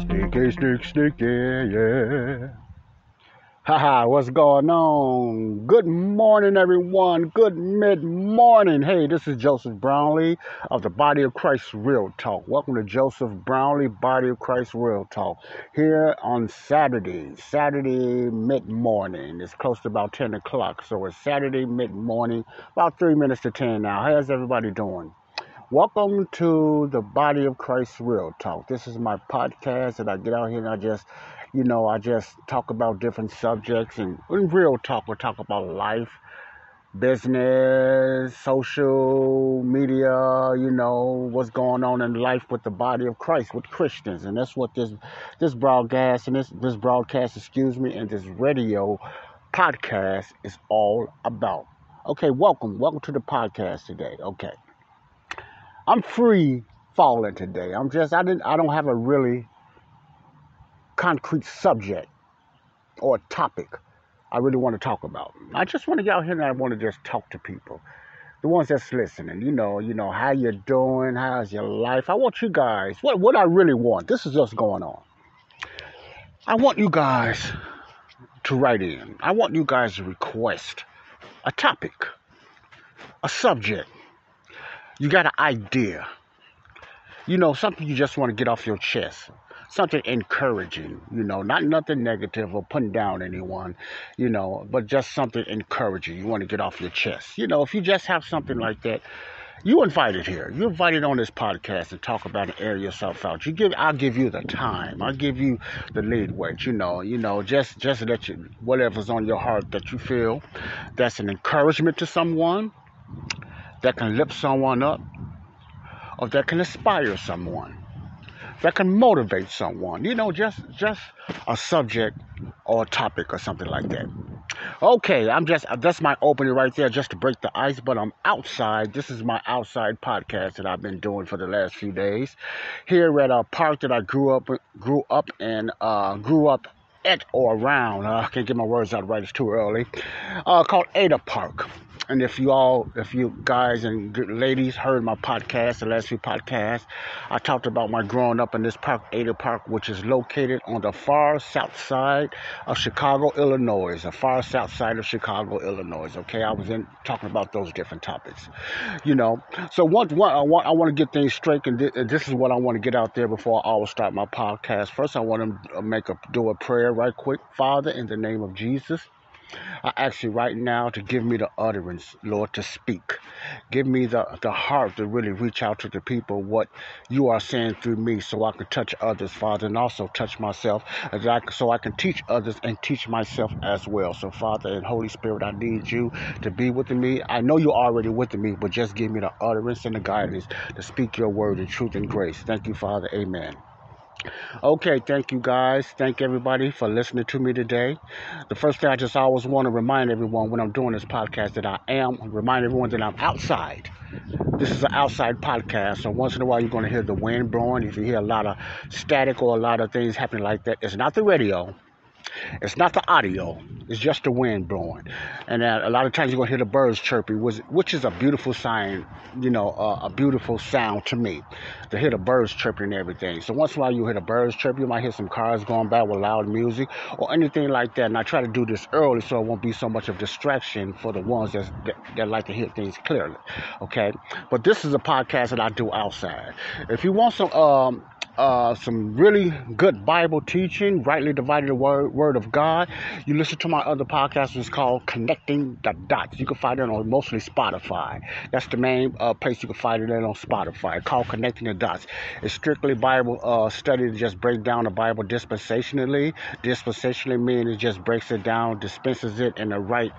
Sticky, stick, sticky, yeah. Haha, what's going on? Good morning, everyone. Good mid morning. Hey, this is Joseph Brownlee of the Body of Christ Real Talk. Welcome to Joseph Brownlee Body of Christ Real Talk here on Saturday, Saturday mid morning. It's close to about 10 o'clock, so it's Saturday mid morning, about three minutes to 10 now. How's everybody doing? Welcome to the Body of Christ Real Talk. This is my podcast that I get out here and I just you know, I just talk about different subjects and in real talk, we talk about life, business, social media, you know, what's going on in life with the body of Christ, with Christians. And that's what this this broadcast and this this broadcast, excuse me, and this radio podcast is all about. Okay, welcome. Welcome to the podcast today. Okay. I'm free falling today. I'm just I didn't I don't have a really concrete subject or topic I really want to talk about. I just want to get out here and I want to just talk to people. The ones that's listening, you know, you know, how you doing, how's your life. I want you guys, what what I really want, this is what's going on. I want you guys to write in. I want you guys to request a topic, a subject. You got an idea. You know, something you just want to get off your chest something encouraging, you know, not nothing negative or putting down anyone, you know, but just something encouraging. You want to get off your chest. You know, if you just have something like that, you invited here. You invited on this podcast to talk about and air yourself out. You give I'll give you the time. I'll give you the lead weight, you know, you know, just just let you whatever's on your heart that you feel that's an encouragement to someone, that can lift someone up, or that can inspire someone that can motivate someone. You know, just just a subject or a topic or something like that. Okay, I'm just that's my opening right there just to break the ice, but I'm outside. This is my outside podcast that I've been doing for the last few days. Here at a park that I grew up grew up in uh grew up at or around. Uh, I can't get my words out right. It's too early. Uh, called Ada Park. And if you all, if you guys and ladies heard my podcast, the last few podcasts, I talked about my growing up in this park, Ada Park, which is located on the far south side of Chicago, Illinois. The far south side of Chicago, Illinois. Okay, I was in talking about those different topics. You know, so one, one I want, I want to get things straight, and this is what I want to get out there before I always start my podcast. First, I want to uh, make a do a prayer right quick, Father, in the name of Jesus. I ask you right now to give me the utterance, Lord, to speak. Give me the, the heart to really reach out to the people what you are saying through me so I can touch others, Father, and also touch myself so I can teach others and teach myself as well. So, Father and Holy Spirit, I need you to be with me. I know you're already with me, but just give me the utterance and the guidance to speak your word in truth and grace. Thank you, Father. Amen. Okay, thank you guys. Thank everybody for listening to me today. The first thing I just always want to remind everyone when I'm doing this podcast that I am, remind everyone that I'm outside. This is an outside podcast, so once in a while you're going to hear the wind blowing. If you hear a lot of static or a lot of things happening like that, it's not the radio. It's not the audio. It's just the wind blowing. And uh, a lot of times you're to hear the birds chirping, which, which is a beautiful sign, you know, uh, a beautiful sound to me, to hear the birds chirping and everything. So once in a while you hear the birds chirping, you might hear some cars going by with loud music or anything like that. And I try to do this early so it won't be so much of distraction for the ones that, that like to hear things clearly. Okay? But this is a podcast that I do outside. If you want some... Um, uh, some really good Bible teaching, rightly divided the word, word of God. You listen to my other podcast, it's called Connecting the Dots. You can find it on mostly Spotify. That's the main uh, place you can find it on Spotify, called Connecting the Dots. It's strictly Bible uh, study to just break down the Bible dispensationally. Dispensationally means it just breaks it down, dispenses it in the right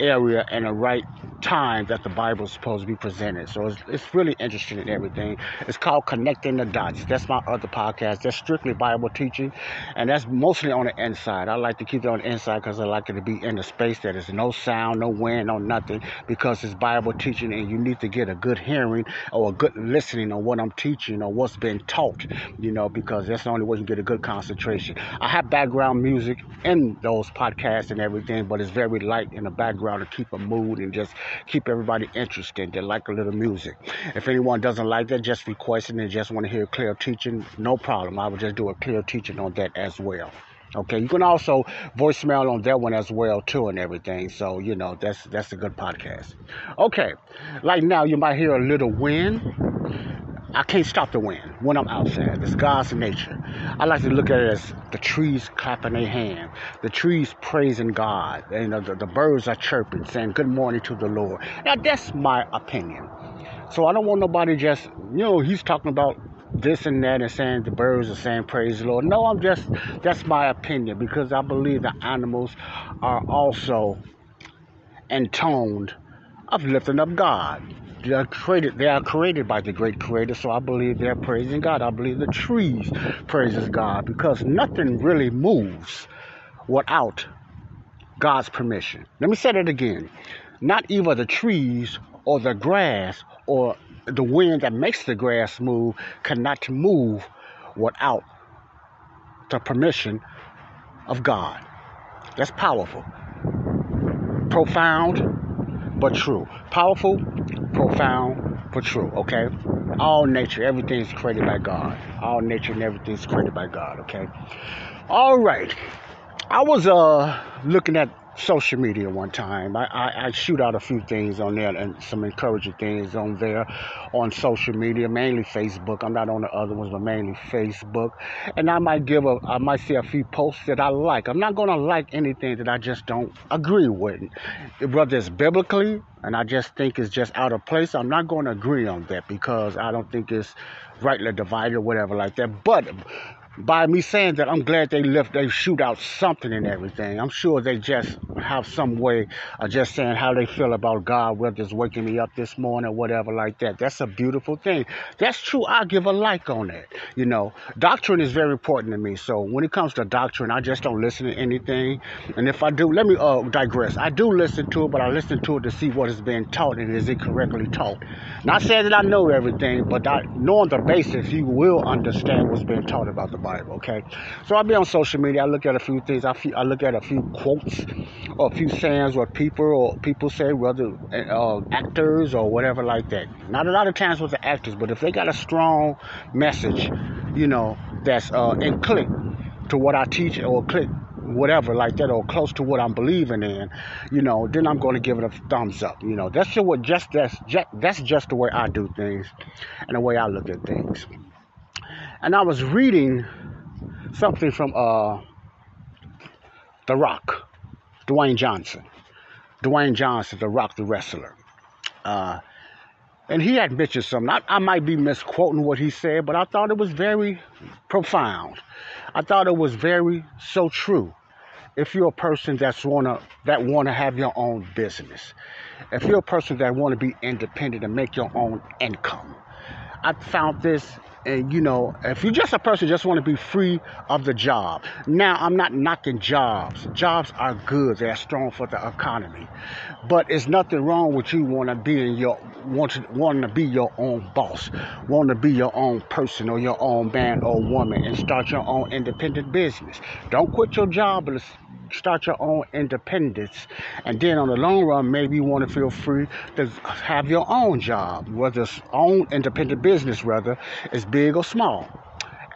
area and the right time that the Bible is supposed to be presented. So it's, it's really interesting in everything. It's called Connecting the Dots. That's my other podcast. That's strictly Bible teaching, and that's mostly on the inside. I like to keep it on the inside because I like it to be in a space that is no sound, no wind, no nothing, because it's Bible teaching, and you need to get a good hearing or a good listening on what I'm teaching or what's been taught, you know, because that's the only way you get a good concentration. I have background music in those podcasts and everything, but it's very light in the background to keep a mood and just keep everybody interested. They like a little music. If anyone doesn't like that, just request it and just want to hear clear teaching, no problem. I would just do a clear teaching on that as well. Okay, you can also voicemail on that one as well too, and everything. So you know that's that's a good podcast. Okay, like now you might hear a little wind. I can't stop the wind when I'm outside. It's God's nature. I like to look at it as the trees clapping their hands, the trees praising God, and know, the, the birds are chirping, saying good morning to the Lord. Now that's my opinion. So I don't want nobody just, you know, he's talking about this and that and saying the birds are saying praise the Lord. No, I'm just that's my opinion because I believe the animals are also intoned of lifting up God. They are created. They are created by the great Creator. So I believe they're praising God. I believe the trees praises God because nothing really moves without God's permission. Let me say that again. Not even the trees or the grass or the wind that makes the grass move cannot move without the permission of God. That's powerful. Profound, but true. Powerful, profound, but true, okay? All nature, everything is created by God. All nature and everything is created by God, okay? All right. I was uh looking at social media one time. I, I, I, shoot out a few things on there and some encouraging things on there on social media, mainly Facebook. I'm not on the other ones, but mainly Facebook. And I might give a, I might see a few posts that I like. I'm not going to like anything that I just don't agree with. Whether it's biblically and I just think it's just out of place, I'm not going to agree on that because I don't think it's rightly divided or whatever like that. But by me saying that, I'm glad they left, they shoot out something and everything. I'm sure they just have some way of just saying how they feel about God, whether it's waking me up this morning or whatever like that. That's a beautiful thing. That's true. I give a like on that. You know, doctrine is very important to me. So when it comes to doctrine, I just don't listen to anything. And if I do, let me uh, digress. I do listen to it, but I listen to it to see what is being taught and is it correctly taught. Not saying that I know everything, but I, knowing the basics, you will understand what's being taught about the Bible, okay? So I'll be on social media. I look at a few things. I, feel, I look at a few quotes or a few sayings what people or people say, whether uh, actors or whatever like that. Not a lot of times with the actors, but if they got a strong message, you know, that's uh, in click to what I teach or click whatever like that or close to what I'm believing in, you know, then I'm going to give it a thumbs up. You know, that's just what just that's just, that's just the way I do things and the way I look at things and I was reading something from uh, The Rock, Dwayne Johnson. Dwayne Johnson, The Rock, the wrestler. Uh, and he had mentioned something. I, I, might be misquoting what he said, but I thought it was very profound. I thought it was very so true. If you're a person that's wanna that wanna have your own business, if you're a person that wanna be independent and make your own income, I found this and you know, if you're just a person just want to be free of the job. Now, I'm not knocking jobs. Jobs are good. They're strong for the economy. But it's nothing wrong with you want to be in your want to want to be your own boss, want to be your own person or your own man or woman and start your own independent business. Don't quit your job start your own independence. And then on the long run, maybe you want to feel free to have your own job, whether it's own independent business, whether it's big or small.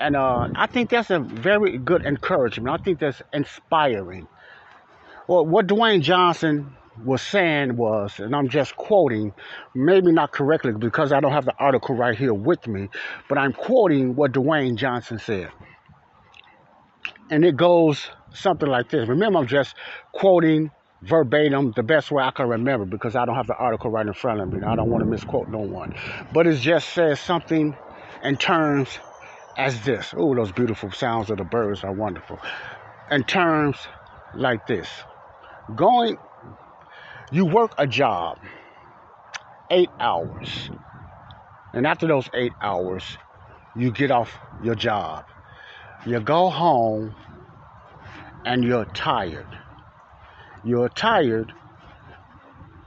And uh, I think that's a very good encouragement. I think that's inspiring. Well, what Dwayne Johnson was saying was, and I'm just quoting, maybe not correctly because I don't have the article right here with me, but I'm quoting what Dwayne Johnson said. And it goes something like this. Remember, I'm just quoting verbatim the best way I can remember because I don't have the article right in front of me. I don't want to misquote no one. But it just says something in terms as this. Oh, those beautiful sounds of the birds are wonderful. In terms like this. Going You work a job, eight hours. And after those eight hours, you get off your job. You go home and you're tired. You're tired,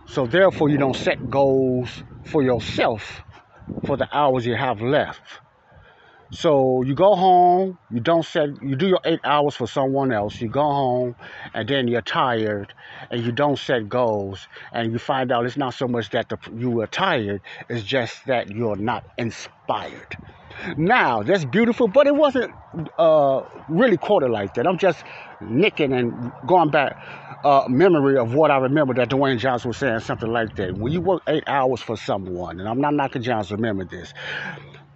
so therefore you don't set goals for yourself for the hours you have left. So you go home, you don't set, you do your eight hours for someone else. You go home, and then you're tired, and you don't set goals, and you find out it's not so much that the, you were tired, it's just that you're not inspired. Now that's beautiful, but it wasn't uh, really quoted like that. I'm just nicking and going back uh, memory of what I remember that Dwayne Johnson was saying something like that. When you work eight hours for someone, and I'm not knocking Johnson, remember this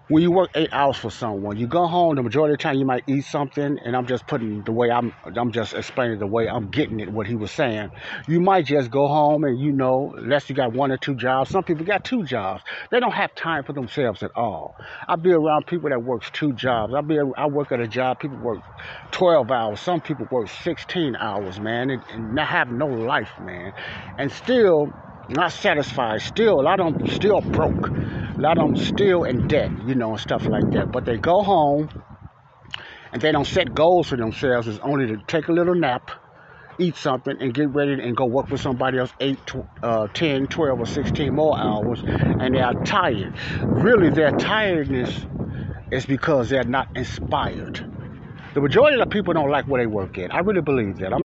when you work eight hours for someone, you go home. The majority of the time, you might eat something, and I'm just putting the way I'm. I'm just explaining the way I'm getting it. What he was saying. You might just go home, and you know, unless you got one or two jobs. Some people got two jobs. They don't have time for themselves at all. I be around people that works two jobs. I be. I work at a job. People work 12 hours. Some people work 16 hours, man, and, and have no life, man, and still not satisfied. Still, a lot of them still broke. A lot of them still in debt, you know, and stuff like that. But they go home and they don't set goals for themselves. It's only to take a little nap, eat something, and get ready and go work with somebody else 8, uh, 10, 12, or 16 more hours. And they are tired. Really, their tiredness is because they're not inspired. The majority of the people don't like where they work at. I really believe that. I'm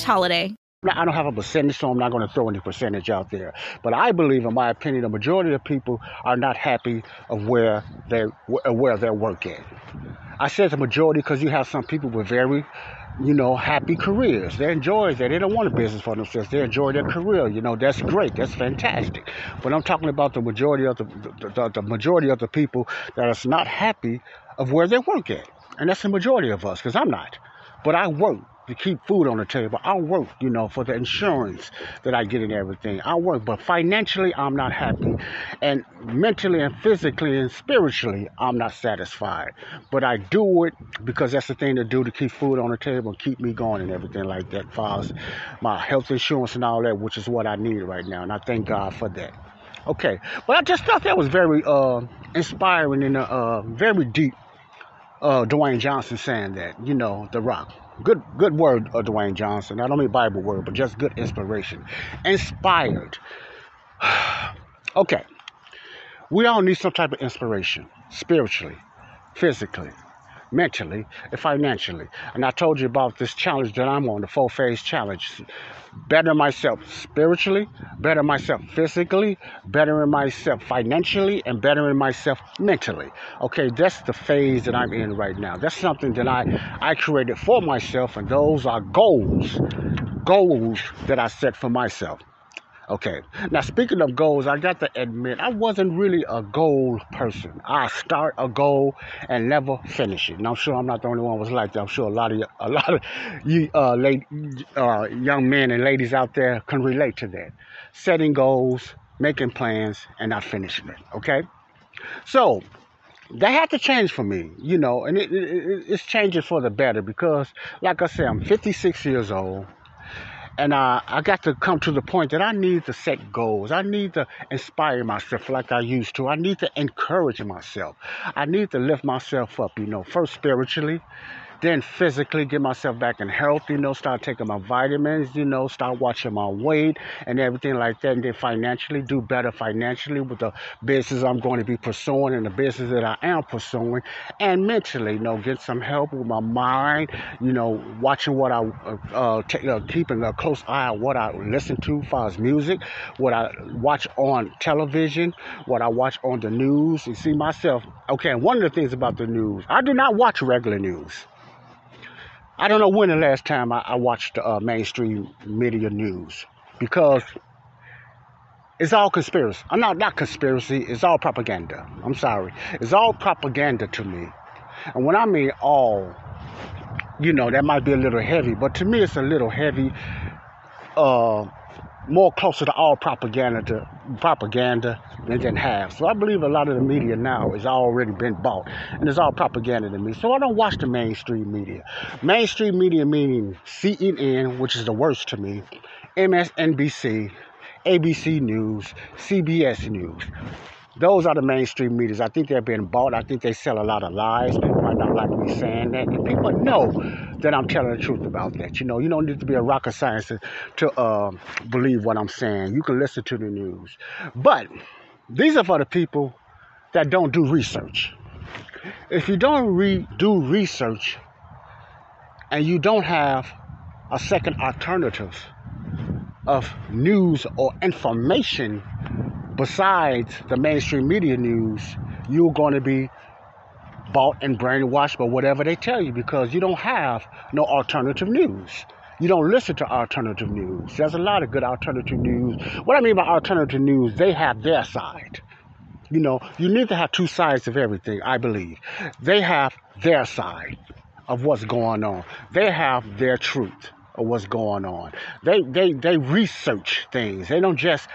holiday. I don't have a percentage, so I'm not going to throw any percentage out there. But I believe, in my opinion, the majority of people are not happy of where they where they're working. I said the majority because you have some people with very, you know, happy careers. They enjoy that. They don't want a business for themselves. They enjoy their career. You know, that's great. That's fantastic. But I'm talking about the majority of the the, the, the majority of the people that are not happy of where they work at, and that's the majority of us. Because I'm not. But I work to keep food on the table. I work, you know, for the insurance that I get and everything. I work, but financially, I'm not happy. And mentally and physically and spiritually, I'm not satisfied. But I do it because that's the thing to do to keep food on the table and keep me going and everything like that, as my health insurance and all that, which is what I need right now. And I thank God for that. Okay, but I just thought that was very uh, inspiring and uh, very deep. Uh, Dwayne Johnson saying that, you know, The Rock. Good, good word, uh, Dwayne Johnson. I don't mean Bible word, but just good inspiration. Inspired. okay. We all need some type of inspiration, spiritually, physically, mentally, and financially. And I told you about this challenge that I'm on, the four phase challenge. Better myself spiritually, better myself physically, bettering myself financially, and bettering myself mentally. Okay, that's the phase that I'm in right now. That's something that I, I created for myself, and those are goals. Goals that I set for myself. Okay. Now, speaking of goals, I got to admit, I wasn't really a goal person. I start a goal and never finish it. And I'm sure I'm not the only one was like that. I'm sure a lot of a lot of you, uh, late, uh, young men and ladies out there can relate to that. Setting goals, making plans, and not finishing it. Okay. So that had to change for me, you know, and it, it, it's changing for the better because, like I said, I'm 56 years old. And uh, I got to come to the point that I need to set goals. I need to inspire myself like I used to. I need to encourage myself. I need to lift myself up, you know, first spiritually, then physically get myself back in health, you know, start taking my vitamins, you know, start watching my weight and everything like that. And then financially do better financially with the business I'm going to be pursuing and the business that I am pursuing. And mentally, you know, get some help with my mind, you know, watching what I, uh, uh, t- uh keeping a close eye on what I listen to as far as music, what I watch on television, what I watch on the news. You see myself, okay, one of the things about the news, I do not watch regular news. I don't know when the last time I, I watched uh, mainstream media news because It's all conspiracy. I'm not not conspiracy. It's all propaganda. I'm sorry. It's all propaganda to me. And when I mean all, you know, that might be a little heavy, but to me it's a little heavy. Uh, more closer to all propaganda to propaganda than half. So I believe a lot of the media now has already been bought, and it's all propaganda to me. So I don't watch the mainstream media. Mainstream media meaning CNN, which is the worst to me, MSNBC, ABC News, CBS News. Those are the mainstream medias. I think they're being bought. I think they sell a lot of lies. People might not like me saying that. And people know that I'm telling the truth about that. You know, you don't need to be a rocket scientist to uh, believe what I'm saying. You can listen to the news. But these are for the people that don't do research. If you don't re- do research and you don't have a second alternative of news or information besides the mainstream media news, you're going to be bought and brainwashed by whatever they tell you because you don't have no alternative news. You don't listen to alternative news. There's a lot of good alternative news. What I mean by alternative news, they have their side. You know, you need to have two sides of everything, I believe. They have their side of what's going on. They have their truth of what's going on. They they they research things. They don't just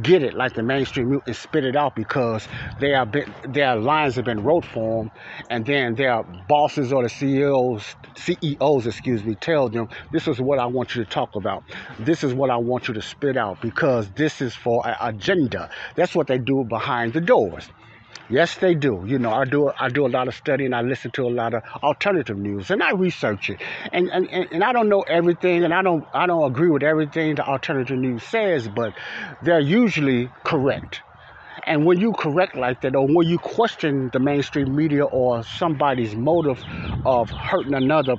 get it like the mainstream and spit it out because they are been, their lines have been wrote for them, and then their bosses or the CEOs, CEOs, excuse me, tell them this is what I want you to talk about. This is what I want you to spit out because this is for an agenda. That's what they do behind the doors. Yes, they do. You know, I do I do a lot of studying. I listen to a lot of alternative news, and I research it. And and, and I don't know everything, and I don't I don't agree with everything the alternative news says, but they're usually correct. And when you correct like that, or when you question the mainstream media or somebody's motive of hurting another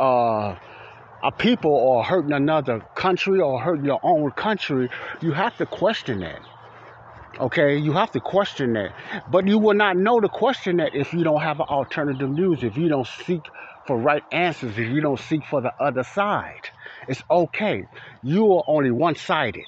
uh, a people or hurting another country or hurting your own country, you have to question that. Okay, you have to question that. But you will not know to question that if you don't have an alternative news, if you don't seek for right answers, if you don't seek for the other side. It's okay. You are only one sided.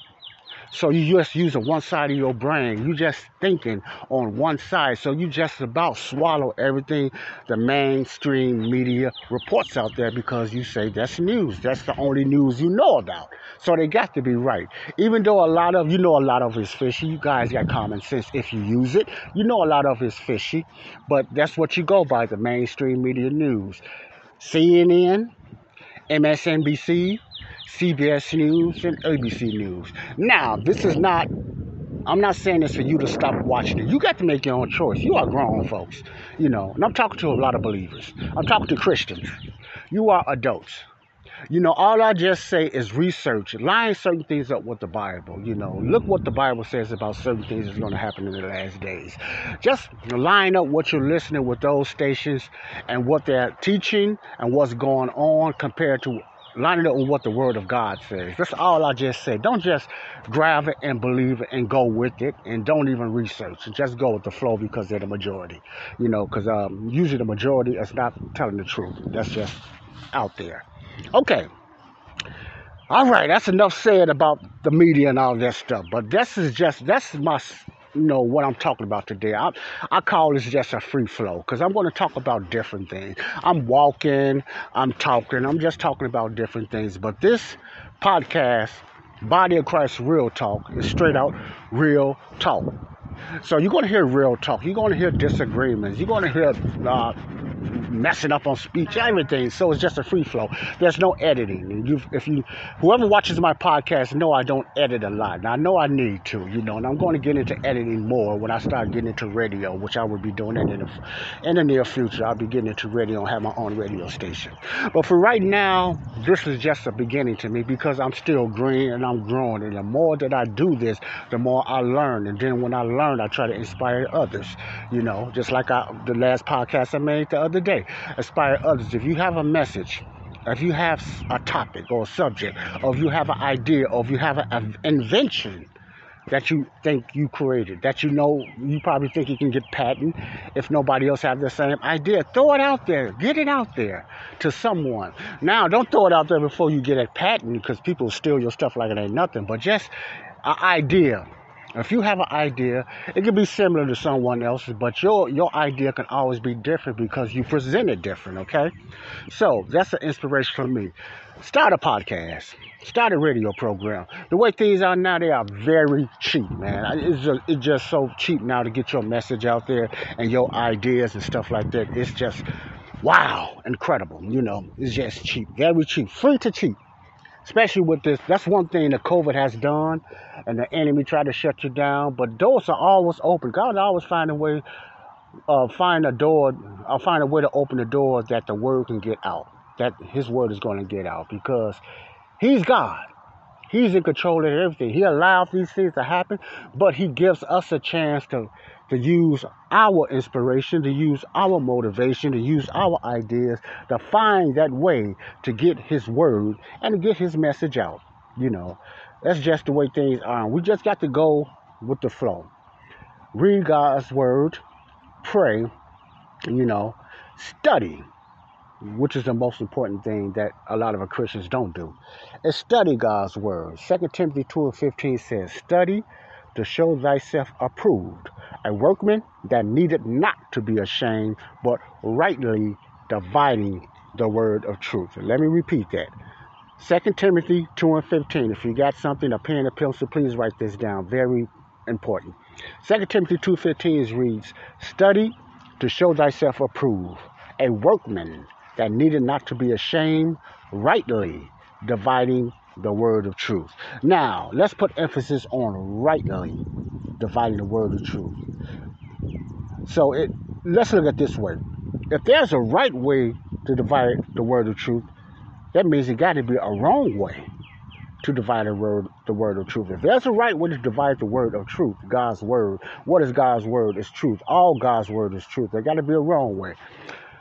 So you just using one side of your brain. You just thinking on one side. So you just about swallow everything the mainstream media reports out there because you say that's news. That's the only news you know about. So they got to be right. Even though a lot of you know a lot of it's fishy. You guys got common sense if you use it. You know a lot of it's fishy, but that's what you go by the mainstream media news. CNN, MSNBC, CBS News, and ABC News. Now, this is not, I'm not saying this for you to stop watching it. You got to make your own choice. You are grown folks, you know, and I'm talking to a lot of believers. I'm talking to Christians. You are adults. You know, all I just say is research, line certain things up with the Bible. You know, look what the Bible says about certain things that's going to happen in the last days. Just line up what you're listening with those stations and what they're teaching and what's going on compared to line it up with what the Word of God says. That's all I just say. Don't just grab it and believe it and go with it, and don't even research. Just go with the flow because they're the majority. You know, because um, usually the majority is not telling the truth. That's just out there. Okay. All right, that's enough said about the media and all that stuff. But this is just that's my you know what I'm talking about today. I, I call this just a free flow because I'm going to talk about different things. I'm walking, I'm talking, I'm just talking about different things. But this podcast, Body of Christ Real Talk, is straight out real talk. So you're going to hear real talk. You're going to hear disagreements. You're going to hear uh, messing up on speech, everything. So it's just a free flow. There's no editing. And you, if you, whoever watches my podcast, know I don't edit a lot. Now I know I need to, you know, and I'm going to get into editing more when I start getting into radio, which I will be doing in the, in the near future. I'll be getting into radio and have my own radio station. But for right now, this is just a beginning to me because I'm still green and I'm growing. And the more that I do this, the more I learn. And then when I learn, I try to inspire others. You know, just like I, the last podcast I made the other day, inspire others. If you have a message, if you have a topic or a subject, or if you have an idea, or if you have an invention that you think you created, that you know you probably think you can get patent if nobody else have the same idea, throw it out there, get it out there to someone. Now, don't throw it out there before you get a patent because people steal your stuff like it ain't nothing, but just an idea If you have an idea, it can be similar to someone else's, but your your idea can always be different because you present it different. Okay, so that's an inspiration for me. Start a podcast, start a radio program. The way things are now, they are very cheap, man. It's just, it's just so cheap now to get your message out there and your ideas and stuff like that. It's just wow, incredible. You know, it's just cheap, very cheap, free to cheap especially with this. That's one thing that COVID has done, and the enemy tried to shut you down. But doors are always open. God always find a way, uh, find a door, uh, find a way to open the door that the word can get out. That His word is going to get out because He's God. He's in control of everything. He allows these things to happen, but He gives us a chance to to use our inspiration, to use our motivation, to use our ideas, to find that way to get His word and to get His message out. You know, that's just the way things are. We just got to go with the flow. Read God's word, pray, you know, study, which is the most important thing that a lot of Christians don't do, is study God's word. 2 Timothy 2 and 15 says, Study to show thyself approved, a workman that needed not to be ashamed, but rightly dividing the word of truth. Let me repeat that. 2 Timothy 2 and 15. If you got something, a pen a pencil, please write this down. Very important. 2 Timothy 2.15 reads, Study to show thyself approved, a workman that needed not to be ashamed, rightly dividing the word of truth. Now, let's put emphasis on rightly dividing the word of truth. So it let's look at this way. If there's a right way to divide the word of truth, that means it got to be a wrong way to divide the word, the word of truth. If there's a right way to divide the word of truth, God's word, what is God's word? Is truth. All God's word is truth. There got to be a wrong way.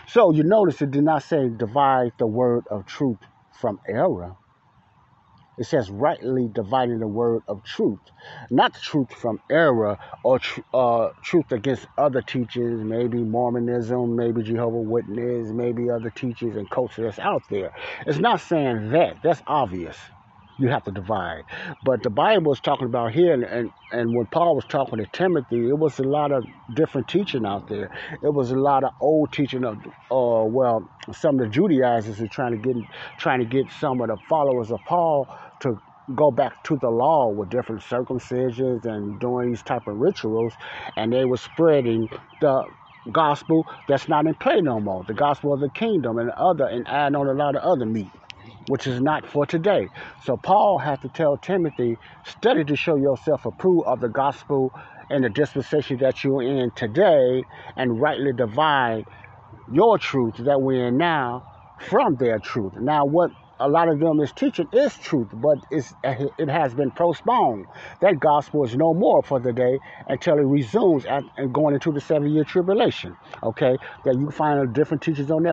So you notice it did not say divide the word of truth from error. It says rightly dividing the word of truth, not truth from error or tr- uh, truth against other teachers, maybe Mormonism, maybe Jehovah Witness, maybe other teachers and culture that's out there. It's not saying that. That's obvious you have to divide. But the Bible is talking about here, and, and, and when Paul was talking to Timothy, it was a lot of different teaching out there. It was a lot of old teaching of, uh, well, some of the Judaizers are trying to get trying to get some of the followers of Paul to go back to the law with different circumcisions and doing these type of rituals, and they were spreading the gospel that's not in play no more, the gospel of the kingdom and other, and adding on a lot of other meat which is not for today. So Paul had to tell Timothy, study to show yourself approved of the gospel and the dispensation that you're in today, and rightly divide your truth that we're in now from their truth. Now, what a lot of them is teaching is truth, but it's, it has been postponed. That gospel is no more for the day until it resumes at, and going into the seven year tribulation. Okay, that you find different teachers on that.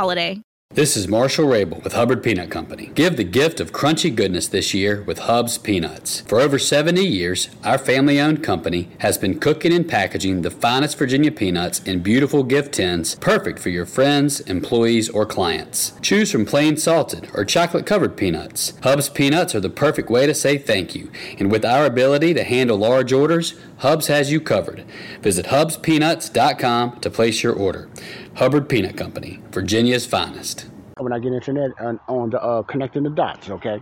holiday. This is Marshall Rabel with Hubbard Peanut Company. Give the gift of crunchy goodness this year with Hub's Peanuts. For over 70 years, our family owned company has been cooking and packaging the finest Virginia peanuts in beautiful gift tins, perfect for your friends, employees, or clients. Choose from plain salted or chocolate covered peanuts. Hub's Peanuts are the perfect way to say thank you, and with our ability to handle large orders, Hubs has you covered. Visit hubspeanuts.com to place your order. Hubbard Peanut Company, Virginia's finest. When I get internet on, on the uh, connecting the dots, okay?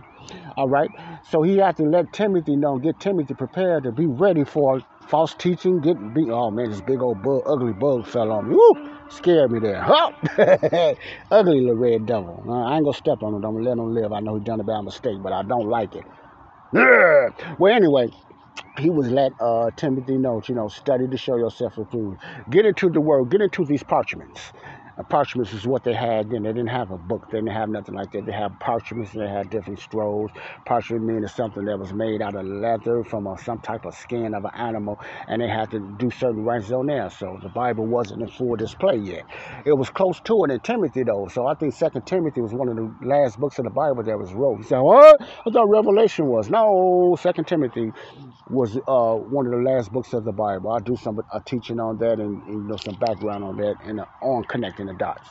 All right. So he had to let Timothy know, get Timothy prepared to be ready for false teaching. Get be oh man, this big old bug, ugly bug fell on me. Woo! Scared me there. Huh? ugly little red devil. Uh, I ain't gonna step on him. I'm gonna let him live. I know he done a bad mistake, but I don't like it. Well, anyway, he was let uh, Timothy know, you know, study to show yourself approved. Get into the word, get into these parchments. Parchments is what they had then. They didn't have a book. They didn't have nothing like that. They had parchments and they had different scrolls. Parchment meaning something that was made out of leather from a, some type of skin of an animal, and they had to do certain rites on there. So the Bible wasn't in full display yet. It was close to it in Timothy though. So I think Second Timothy was one of the last books of the Bible that was wrote. You say, what? I thought Revelation was. No, Second Timothy was uh, one of the last books of the Bible. I do some a teaching on that and, and you know some background on that and uh, on connecting the dots.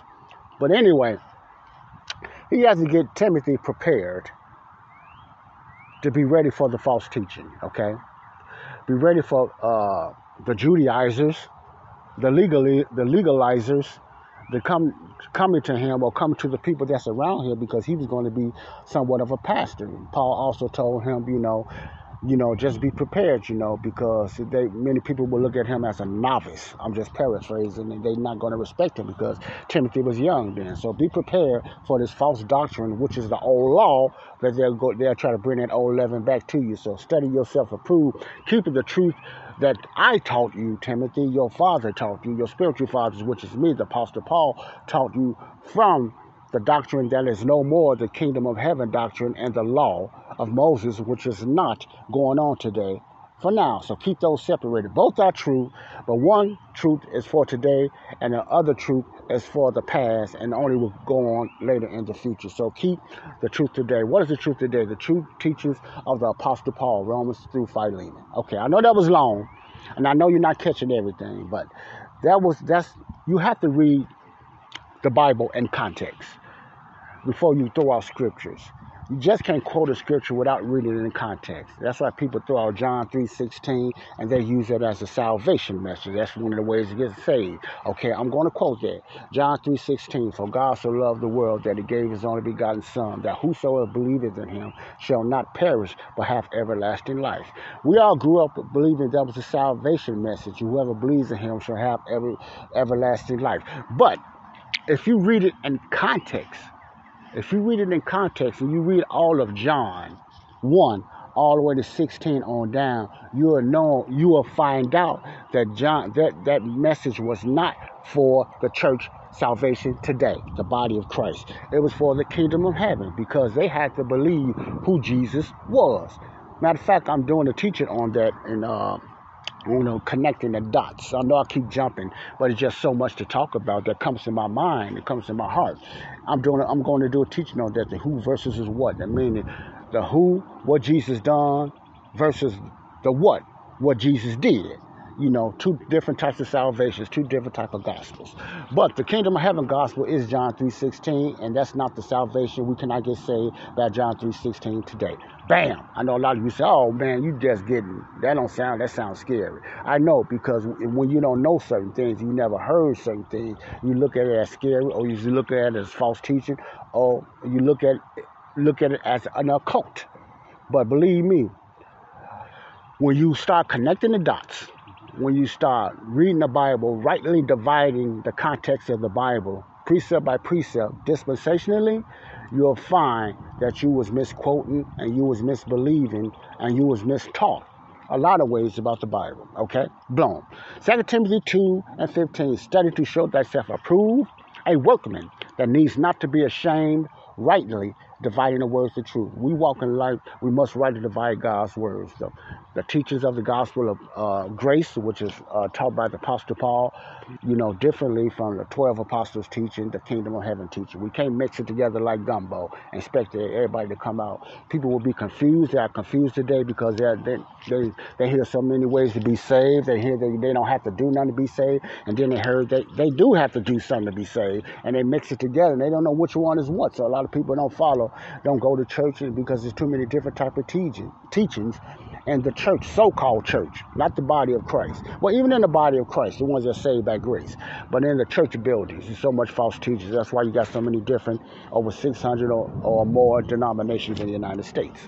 But anyway, he has to get Timothy prepared to be ready for the false teaching. Okay, be ready for uh, the Judaizers, the legally the legalizers, to come coming to him or come to the people that's around him because he was going to be somewhat of a pastor. Paul also told him, you know, you know, just be prepared, you know, because they many people will look at him as a novice. I'm just paraphrasing, and they're not going to respect him because Timothy was young then. So be prepared for this false doctrine, which is the old law that they'll go, they'll try to bring that old leaven back to you. So study yourself, approved, keeping the truth that I taught you, Timothy, your father taught you, your spiritual fathers, which is me, the Apostle Paul, taught you from the doctrine that is no more the kingdom of heaven doctrine and the law of Moses, which is not going on today for now. So keep those separated. Both are true, but one truth is for today, and the other truth is for the past, and only will go on later in the future. So keep the truth today. What is the truth today? The true teachings of the Apostle Paul, Romans through Philemon. Okay, I know that was long, and I know you're not catching everything, but that was that's you have to read the Bible in context before you throw out scriptures. You just can't quote a scripture without reading it in context. That's why people throw out John 3.16 and they use it as a salvation message. That's one of the ways to get saved. Okay, I'm going to quote that. John 3.16, For God so loved the world that he gave his only begotten Son, that whosoever believeth in him shall not perish, but have everlasting life. We all grew up believing that was a salvation message. Whoever believes in him shall have every everlasting life. But if you read it in context, if you read it in context and you read all of John 1 all the way to 16 on down, you will know you will find out that John that, that message was not for the church salvation today, the body of Christ. It was for the kingdom of heaven because they had to believe who Jesus was. Matter of fact, I'm doing a teaching on that in uh, you know, connecting the dots. I know I keep jumping, but it's just so much to talk about that comes to my mind, it comes to my heart. I'm doing, I'm going to do a teaching on that. The who versus is what. I mean, the who, what Jesus done, versus the what, what Jesus did. You know, two different types of salvations, two different type of gospels. But the kingdom of heaven gospel is John 3.16, and that's not the salvation. We cannot get saved by John 3.16 today. Bam! I know a lot of you say, "Oh man, you just getting that don't sound that sounds scary." I know because when you don't know certain things, you never heard certain things, you look at it as scary, or you look at it as false teaching, or you look at look at it as an occult. But believe me, when you start connecting the dots, when you start reading the Bible, rightly dividing the context of the Bible, precept by precept, dispensationally, you'll find that you was misquoting and you was misbelieving and you was mistaught a lot of ways about the Bible. Okay? Boom. 2 Timothy 2 and 15. Study to show thyself approved, a workman that needs not to be ashamed, rightly dividing the words of truth. We walk in life, we must rightly divide God's words. The, teachings of the gospel of uh, grace, which is uh, taught by the Apostle Paul, you know, differently from the 12 apostles teaching, the kingdom of heaven teaching. We can't mix it together like gumbo and expect everybody to come out. People will be confused. They are confused today because they they, they, hear so many ways to be saved. They hear they, they don't have to do nothing to be saved. And then they heard that they do have to do something to be saved. And they mix it together and they don't know which one is what. So a lot of people don't follow, don't go to churches because there's too many different type of teaching, teachings and the church, so-called church, not the body of Christ. Well, even in the body of Christ, the ones that are saved by grace, but in the church buildings, there's so much false teachers. That's why you got so many different, over 600 or, or more denominations in the United States.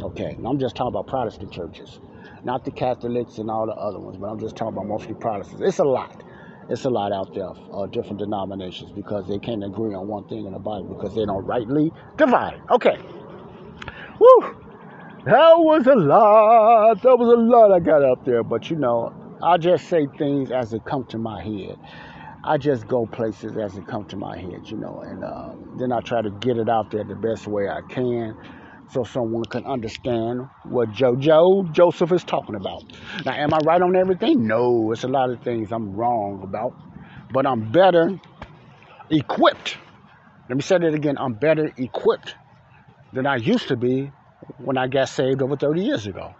Okay, and I'm just talking about Protestant churches, not the Catholics and all the other ones, but I'm just talking about mostly Protestants. It's a lot. It's a lot out there, uh, different denominations, because they can't agree on one thing in the Bible because they don't rightly divide. Okay. Woo! That was a lot. That was a lot I got up there. But you know, I just say things as it come to my head. I just go places as it comes to my head, you know, and uh, then I try to get it out there the best way I can so someone can understand what JoJo Joseph is talking about. Now, am I right on everything? No, it's a lot of things I'm wrong about, but I'm better equipped. Let me say that again. I'm better equipped than I used to be when I got saved over 30 years ago.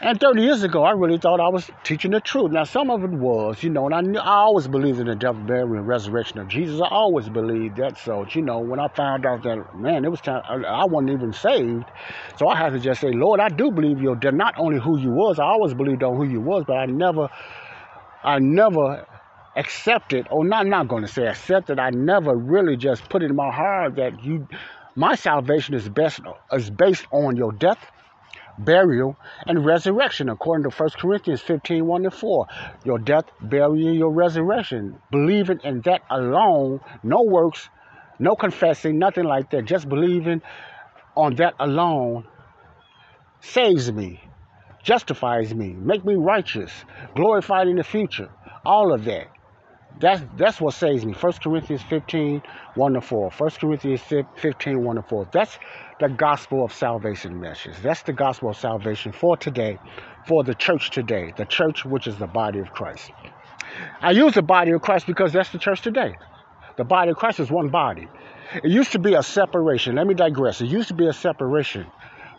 And 30 years ago, I really thought I was teaching the truth. Now, some of it was, you know, and I, knew, I always believed in the death, burial, and resurrection of Jesus. I always believed that. So, you know, when I found out that, man, it was time, I, wasn't even saved. So I had to just say, Lord, I do believe you're. Not only who you was, I always believed on who you was, but I never, I never accepted, or not, not going to say accepted, I never really just put it in my heart that you, my salvation is best, is based on your death, burial, and resurrection, according to 1 Corinthians 15 1 to 4. Your death, burial, your resurrection. Believing in that alone, no works, no confessing, nothing like that. Just believing on that alone saves me, justifies me, make me righteous, glorified in the future. All of that. That's that's what saves me. 1 Corinthians 15, 1 to 4. 1 Corinthians 15, 1 to 4. That's the gospel of salvation message. That's the gospel of salvation for today, for the church today, the church which is the body of Christ. I use the body of Christ because that's the church today. The body of Christ is one body. It used to be a separation. Let me digress. It used to be a separation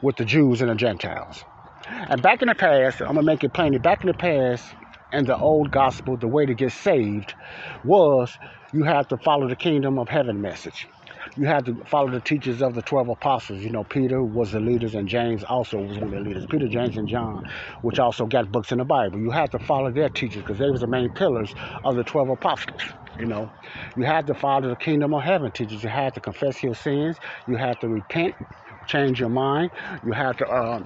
with the Jews and the Gentiles. And back in the past, I'm going to make it plain. Back in the past, and the old gospel, the way to get saved was you have to follow the kingdom of heaven message you had to follow the teachers of the 12 apostles. You know, Peter was the leaders and James also was one of the leaders. Peter, James, and John, which also got books in the Bible. You had to follow their teachers because they was the main pillars of the 12 apostles. You know, you had to follow the kingdom of heaven teachers. You had to confess your sins. You had to repent, change your mind. You had to um,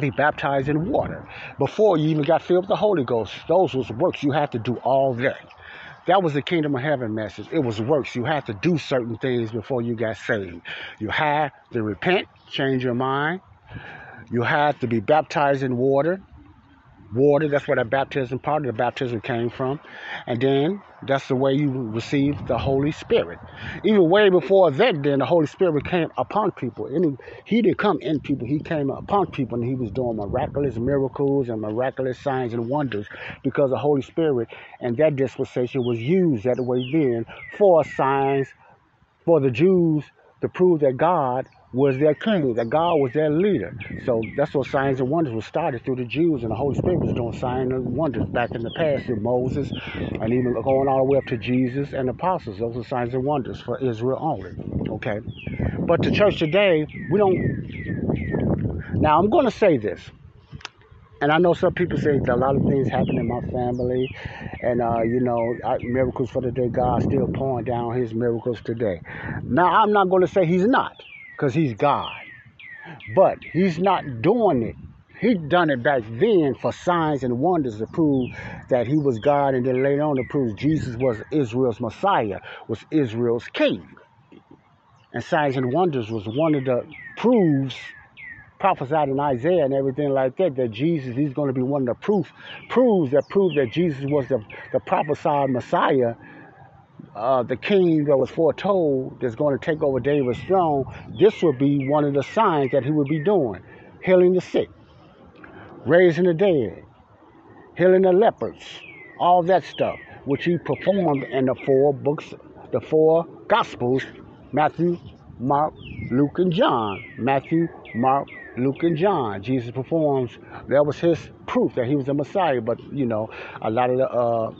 be baptized in water before you even got filled with the Holy Ghost. Those was works. You had to do all that. That was the kingdom of heaven message. It was works. You had to do certain things before you got saved. You had to repent, change your mind. You had to be baptized in water water. That's where that baptism part of the baptism came from. And then that's the way you receive the Holy Spirit. Even way before that, then the Holy Spirit came upon people. And he, he didn't come in people, he came upon people and he was doing miraculous miracles and miraculous signs and wonders because the Holy Spirit and that dispensation was used that way then for signs for the Jews to prove that God was their king, that God was their leader. So that's what signs and wonders were started through the Jews, and the Holy Spirit was doing signs and wonders back in the past through Moses, and even going all the way up to Jesus and the apostles. Those are signs and wonders for Israel only. Okay, but the church today, we don't. Now I'm going to say this. And I know some people say a lot of things happen in my family, and uh, you know, I, miracles for the day. God still pouring down His miracles today. Now, I'm not going to say He's not, because he's God. But he's not doing it. He done it back then for signs and wonders to prove that he was God, and then later on to prove Jesus was Israel's Messiah, was Israel's King. And signs and wonders was one of the proofs prophesied in Isaiah and everything like that, that Jesus, he's going to be one of the proof, proves that prove that Jesus was the, the prophesied Messiah uh, the king that was foretold that's going to take over David's throne, this would be one of the signs that he would be doing healing the sick, raising the dead, healing the lepers, all that stuff, which he performed in the four books, the four gospels Matthew, Mark, Luke, and John. Matthew, Mark, Luke, and John. Jesus performs, that was his proof that he was the Messiah, but you know, a lot of the uh,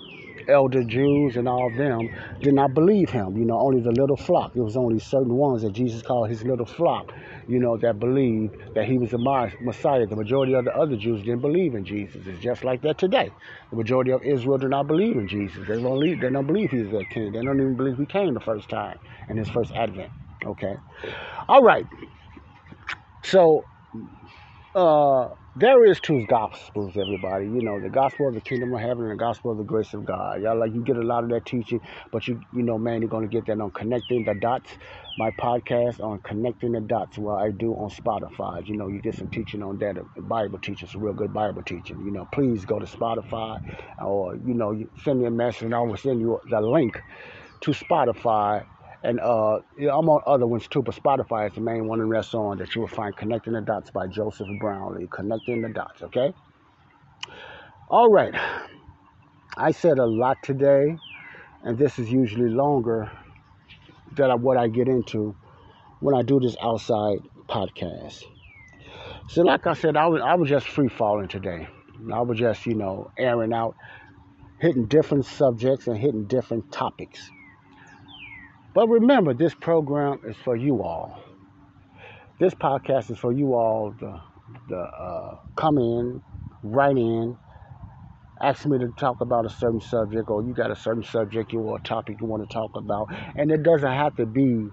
elder Jews and all them did not believe him. You know, only the little flock. It was only certain ones that Jesus called his little flock, you know, that believed that he was the Messiah. The majority of the other Jews didn't believe in Jesus. It's just like that today. The majority of Israel do not believe in Jesus. They don't believe, they don't believe he's their king. They don't even believe he came the first time in his first advent. Okay. All right. So, uh, there is two gospels, everybody. You know, the gospel of the kingdom of heaven and the gospel of the grace of God. Y'all like you get a lot of that teaching, but you you know, man, you're gonna get that on connecting the dots. My podcast on connecting the dots, what I do on Spotify. You know, you get some teaching on that. Uh, Bible teaching, some real good Bible teaching. You know, please go to Spotify or you know, send me a message and I will send you the link to Spotify and uh, yeah, I'm on other ones too, but Spotify is the main one, and that's on that you will find Connecting the Dots by Joseph Brownlee. Connecting the Dots, okay? All right. I said a lot today, and this is usually longer than what I get into when I do this outside podcast. So, like I said, I was, I was just free falling today. I was just, you know, airing out, hitting different subjects and hitting different topics. But remember, this program is for you all. This podcast is for you all to, to uh, come in, write in, ask me to talk about a certain subject, or you got a certain subject or a topic you want to talk about. And it doesn't have to be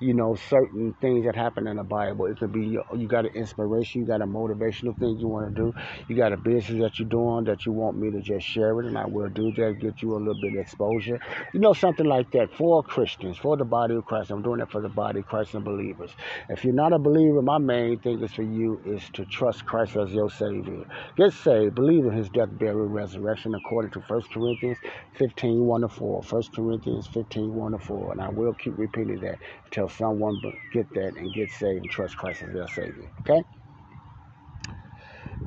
you know, certain things that happen in the Bible. It could be you got an inspiration, you got a motivational thing you want to do, you got a business that you're doing that you want me to just share it, and I will do that, get you a little bit of exposure. You know, something like that for Christians, for the body of Christ. I'm doing it for the body of Christ and believers. If you're not a believer, my main thing is for you is to trust Christ as your Savior. Get saved, believe in His death, burial, resurrection, according to 1 Corinthians 15, 1 to 4. 1 Corinthians 15, 1 to 4. And I will keep repeating that until someone get that and get saved and trust Christ as their Savior. Okay?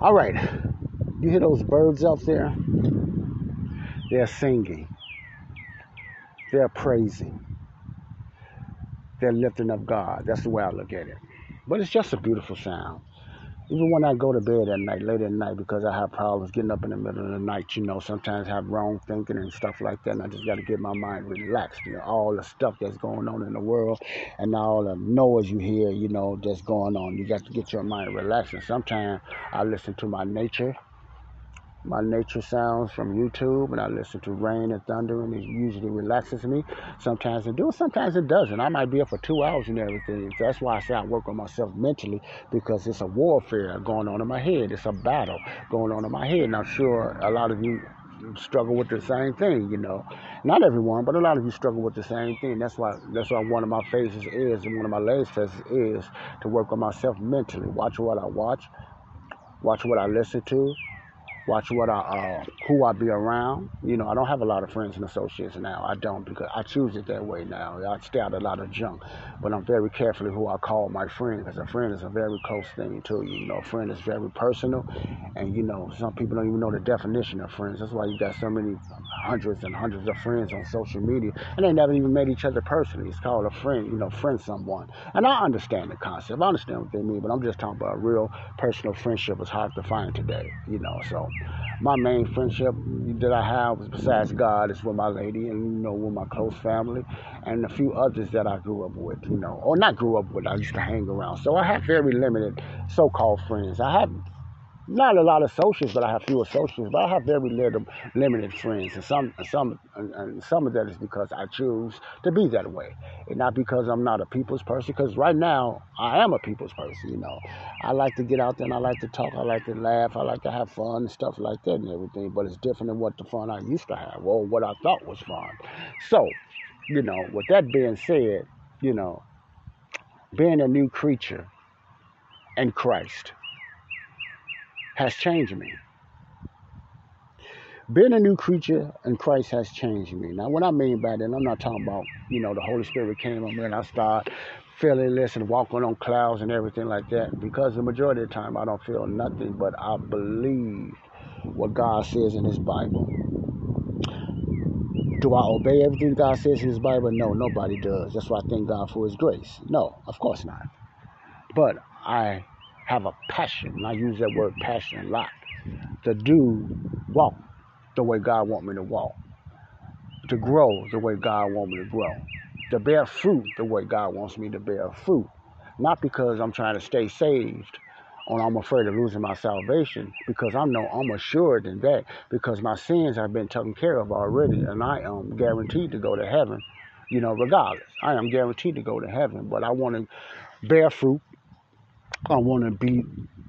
All right. You hear those birds out there? They're singing. They're praising. They're lifting up God. That's the way I look at it. But it's just a beautiful sound even when I go to bed at night, late at night, because I have problems getting up in the middle of the night, you know, sometimes I have wrong thinking and stuff like that, and I just got to get my mind relaxed, you know, all the stuff that's going on in the world and all the noise you hear, you know, that's going on. You got to get your mind relaxed, and sometimes I listen to my nature my nature sounds from YouTube and I listen to rain and thunder and it usually relaxes me. Sometimes it does, sometimes it doesn't. I might be up for two hours and everything. That's why I say I work on myself mentally because it's a warfare going on in my head. It's a battle going on in my head. And I'm sure a lot of you struggle with the same thing, you know. Not everyone, but a lot of you struggle with the same thing. That's why that's why one of my phases is and one of my latest phases is to work on myself mentally. Watch what I watch, watch what I listen to, watch what I uh, who I be around. You know, I don't have a lot of friends and associates now. I don't because I choose it that way now. I stay out a lot of junk, but I'm very careful who I call my friend because a friend is a very close thing to you. You know, a friend is very personal, and you know, some people don't even know the definition of friends. That's why you got so many hundreds and hundreds of friends on social media, and they never even met each other personally. It's called a friend. You know, friend someone, and I understand the concept. I understand what they mean, but I'm just talking about a real personal friendship is hard to find today. You know, so my main friendship that I have besides God is with my lady and you know with my close family and a few others that I grew up with, you know, or not grew up with. I used to hang around. So I have very limited so-called friends. I have not a lot of associates, but I have few associates. But I have very little, limited friends, and some, some, and, and some of that is because I choose to be that way, and not because I'm not a people's person. Because right now I am a people's person. You know, I like to get out there and I like to talk. I like to laugh. I like to have fun and stuff like that and everything. But it's different than what the fun I used to have, or what I thought was fun. So, you know, with that being said, you know, being a new creature in Christ has changed me. Being a new creature in Christ has changed me. Now, what I mean by that, I'm not talking about, you know, the Holy Spirit came on me and I start feeling this and walking on clouds and everything like that. Because the majority of the time I don't feel nothing, but I believe what God says in His Bible. Do I obey everything God says in His Bible? No, nobody does. That's why I thank God for His grace. No, of course not. But I have a passion, and I use that word passion a lot, to do, walk the way God want me to walk, to grow the way God want me to grow, to bear fruit the way God wants me to bear fruit. Not because I'm trying to stay saved or I'm afraid of losing my salvation, because I know I'm assured in that, because my sins have been taken care of already, and I am guaranteed to go to heaven, you know, regardless. I am guaranteed to go to heaven, but I want to bear fruit I want to be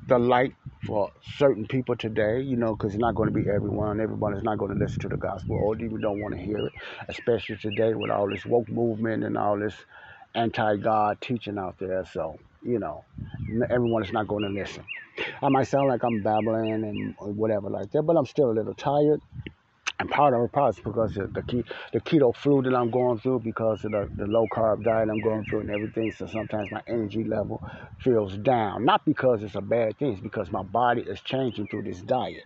the light for certain people today, you know, because it's not going to be everyone. Everyone is not going to listen to the gospel or even don't want to hear it, especially today with all this woke movement and all this anti God teaching out there. So, you know, everyone is not going to listen. I might sound like I'm babbling and whatever like that, but I'm still a little tired. And part of probably is because the the keto flu that I'm going through, because of the, the low carb diet I'm going through and everything. So sometimes my energy level feels down. Not because it's a bad thing, it's because my body is changing through this diet.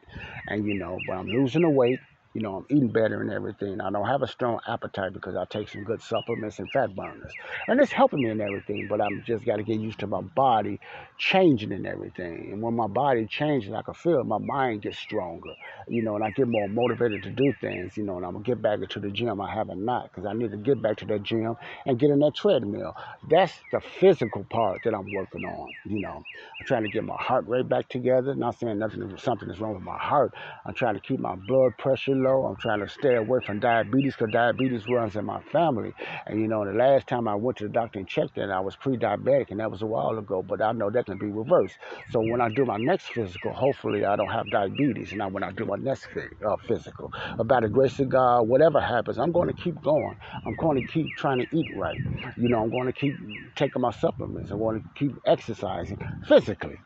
And you know, but I'm losing the weight you know, I'm eating better and everything. I don't have a strong appetite because I take some good supplements and fat burners. And it's helping me and everything, but I'm just got to get used to my body changing and everything. And when my body changes, I can feel my mind gets stronger, you know, and I get more motivated to do things, you know, and I'm going to get back into the gym. I haven't not because I need to get back to that gym and get in that treadmill. That's the physical part that I'm working on, you know. I'm trying to get my heart rate back together. Not saying nothing, something is wrong with my heart. I'm trying to keep my blood pressure low. I'm trying to stay away from diabetes because diabetes runs in my family. And you know, the last time I went to the doctor and checked it, I was pre-diabetic, and that was a while ago. But I know that can be reversed. So when I do my next physical, hopefully I don't have diabetes. And now when I do my next uh, physical, by the grace of God, whatever happens, I'm going to keep going. I'm going to keep trying to eat right. You know, I'm going to keep taking my supplements. I want to keep exercising physically.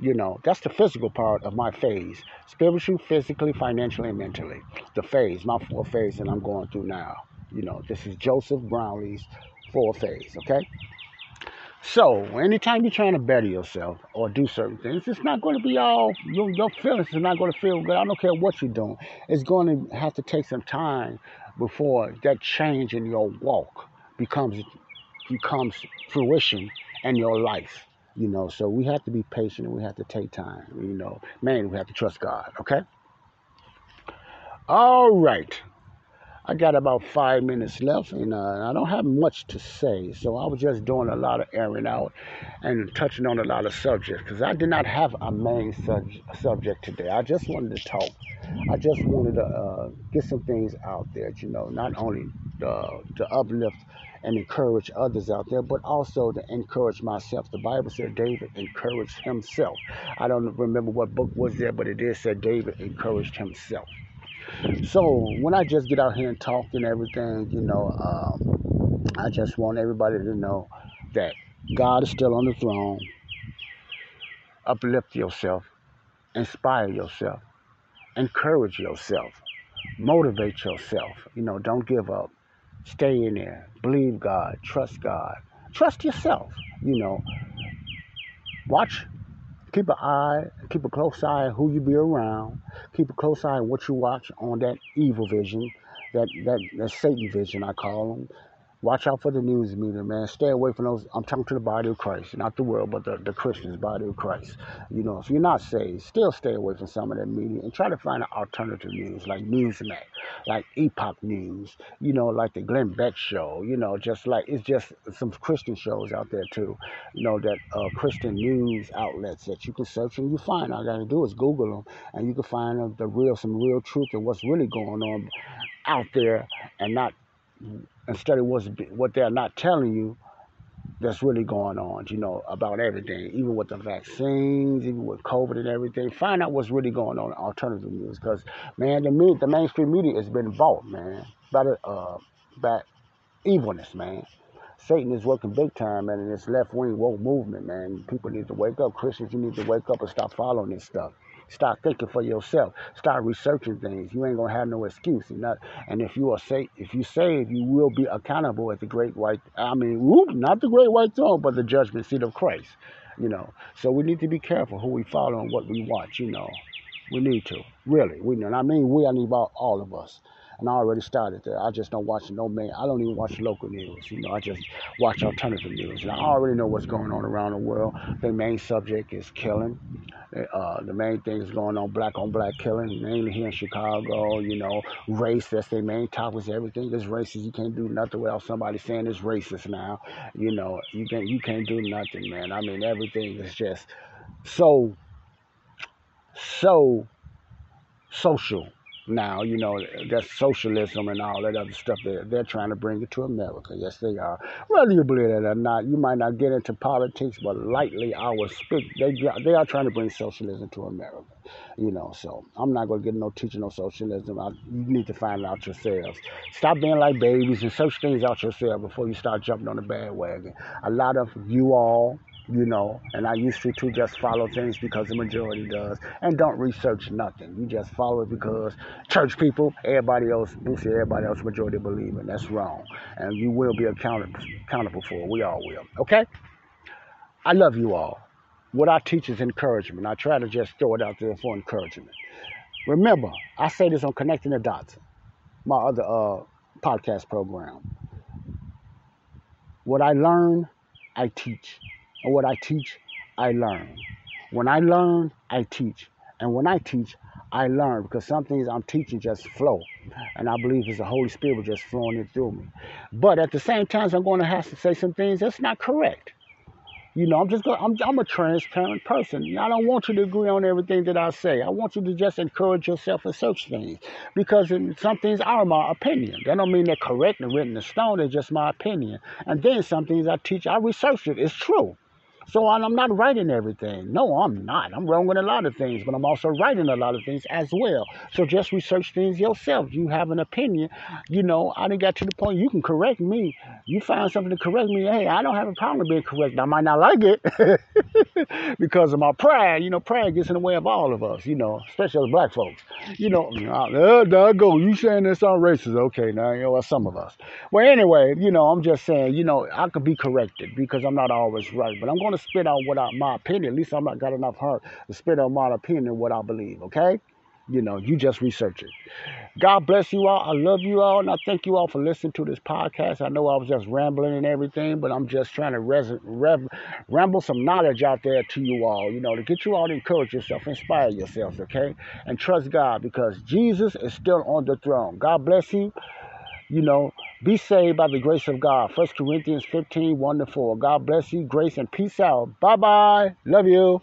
You know, that's the physical part of my phase spiritual, physically, financially, and mentally. The phase, my four phase that I'm going through now. You know, this is Joseph Brownlee's four phase, okay? So, anytime you're trying to better yourself or do certain things, it's not going to be all, your, your feelings are not going to feel good. I don't care what you're doing. It's going to have to take some time before that change in your walk becomes becomes fruition in your life you know so we have to be patient and we have to take time you know. Man we have to trust god okay? All right. I got about five minutes left and uh, i don't have much to say so i was just doing a lot of airing out and touching on a lot of subjects because i did not have a main sub- subject today. I just wanted to talk. I just wanted to uh, get some things out there you know not only uh, to uplift and encourage others out there, but also to encourage myself. The Bible said David encouraged himself. I don't remember what book was there, but it did say David encouraged himself. So when I just get out here and talk and everything, you know, um, I just want everybody to know that God is still on the throne. Uplift yourself, inspire yourself, encourage yourself, motivate yourself. You know, don't give up. Stay in there. Believe God. Trust God. Trust yourself. You know, watch. Keep an eye, keep a close eye on who you be around. Keep a close eye on what you watch on that evil vision, that that, that Satan vision I call them. Watch out for the news media, man. Stay away from those. I'm talking to the body of Christ, not the world, but the, the Christians' body of Christ. You know, if you're not saved, still stay away from some of that media and try to find an alternative news like Newsmax, like Epoch News, you know, like the Glenn Beck show, you know, just like it's just some Christian shows out there too, you know, that uh, Christian news outlets that you can search and you find. All you got to do is Google them and you can find the real, some real truth of what's really going on out there and not instead of what's what they're not telling you that's really going on, you know, about everything, even with the vaccines, even with COVID and everything. Find out what's really going on in alternative news, because man, the me- the mainstream media has been bought, man, by the uh, by evilness, man. Satan is working big time, man, in this left wing woke movement, man. People need to wake up. Christians, you need to wake up and stop following this stuff. Start thinking for yourself. Start researching things. You ain't gonna have no excuse. And, and if you are say, if you save, you will be accountable at the great white. I mean, whoop, not the great white throne, but the judgment seat of Christ. You know. So we need to be careful who we follow and what we watch. You know. We need to really. We and I mean we. I about all of us and I already started. I just don't watch no man. I don't even watch local news. You know, I just watch alternative news, and I already know what's going on around the world. The main subject is killing. Uh, the main thing is going on black on black killing, mainly here in Chicago. You know, race. That's their main topic. Everything is racist. You can't do nothing without somebody saying it's racist now. You know, you can't you can't do nothing, man. I mean, everything is just so so social now. You know, that's socialism and all that other stuff. They're, they're trying to bring it to America. Yes, they are. Whether you believe it or not, you might not get into politics, but lightly I will speak. They, they are trying to bring socialism to America. You know, so I'm not going to get no teaching on socialism. I, you need to find out yourselves. Stop being like babies and search things out yourself before you start jumping on the bandwagon. A lot of you all you know, and I used to too just follow things because the majority does, and don't research nothing. You just follow it because church people, everybody else, Lucy, everybody else, majority believe in. That's wrong, and you will be accountable accountable for it. We all will. Okay. I love you all. What I teach is encouragement. I try to just throw it out there for encouragement. Remember, I say this on Connecting the Dots, my other uh, podcast program. What I learn, I teach. And what I teach, I learn. When I learn, I teach. And when I teach, I learn because some things I'm teaching just flow. And I believe it's the Holy Spirit just flowing it through me. But at the same time, I'm going to have to say some things that's not correct. You know, I'm just going, I'm, I'm a transparent person. I don't want you to agree on everything that I say. I want you to just encourage yourself and search things because some things are my opinion. That don't mean they're correct and written in stone. They're just my opinion. And then some things I teach, I research it. It's true. So I'm not writing everything. No, I'm not. I'm wrong with a lot of things, but I'm also writing a lot of things as well. So just research things yourself. You have an opinion. You know, I didn't get to the point you can correct me. You find something to correct me. Hey, I don't have a problem being corrected. I might not like it because of my pride. You know, pride gets in the way of all of us, you know, especially as black folks. You know, uh, there I go. You saying this on racist. Okay, now, you know, some of us. Well, anyway, you know, I'm just saying, you know, I could be corrected because I'm not always right, but I'm going to spit out what I, my opinion. At least I'm not got enough heart to spit out my opinion, what I believe. Okay, you know, you just research it. God bless you all. I love you all, and I thank you all for listening to this podcast. I know I was just rambling and everything, but I'm just trying to res- rev- ramble some knowledge out there to you all. You know, to get you all to encourage yourself, inspire yourselves. Okay, and trust God because Jesus is still on the throne. God bless you you know, be saved by the grace of God. 1 Corinthians 15, 1 to 4. God bless you. Grace and peace out. Bye bye. Love you.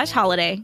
slash holiday.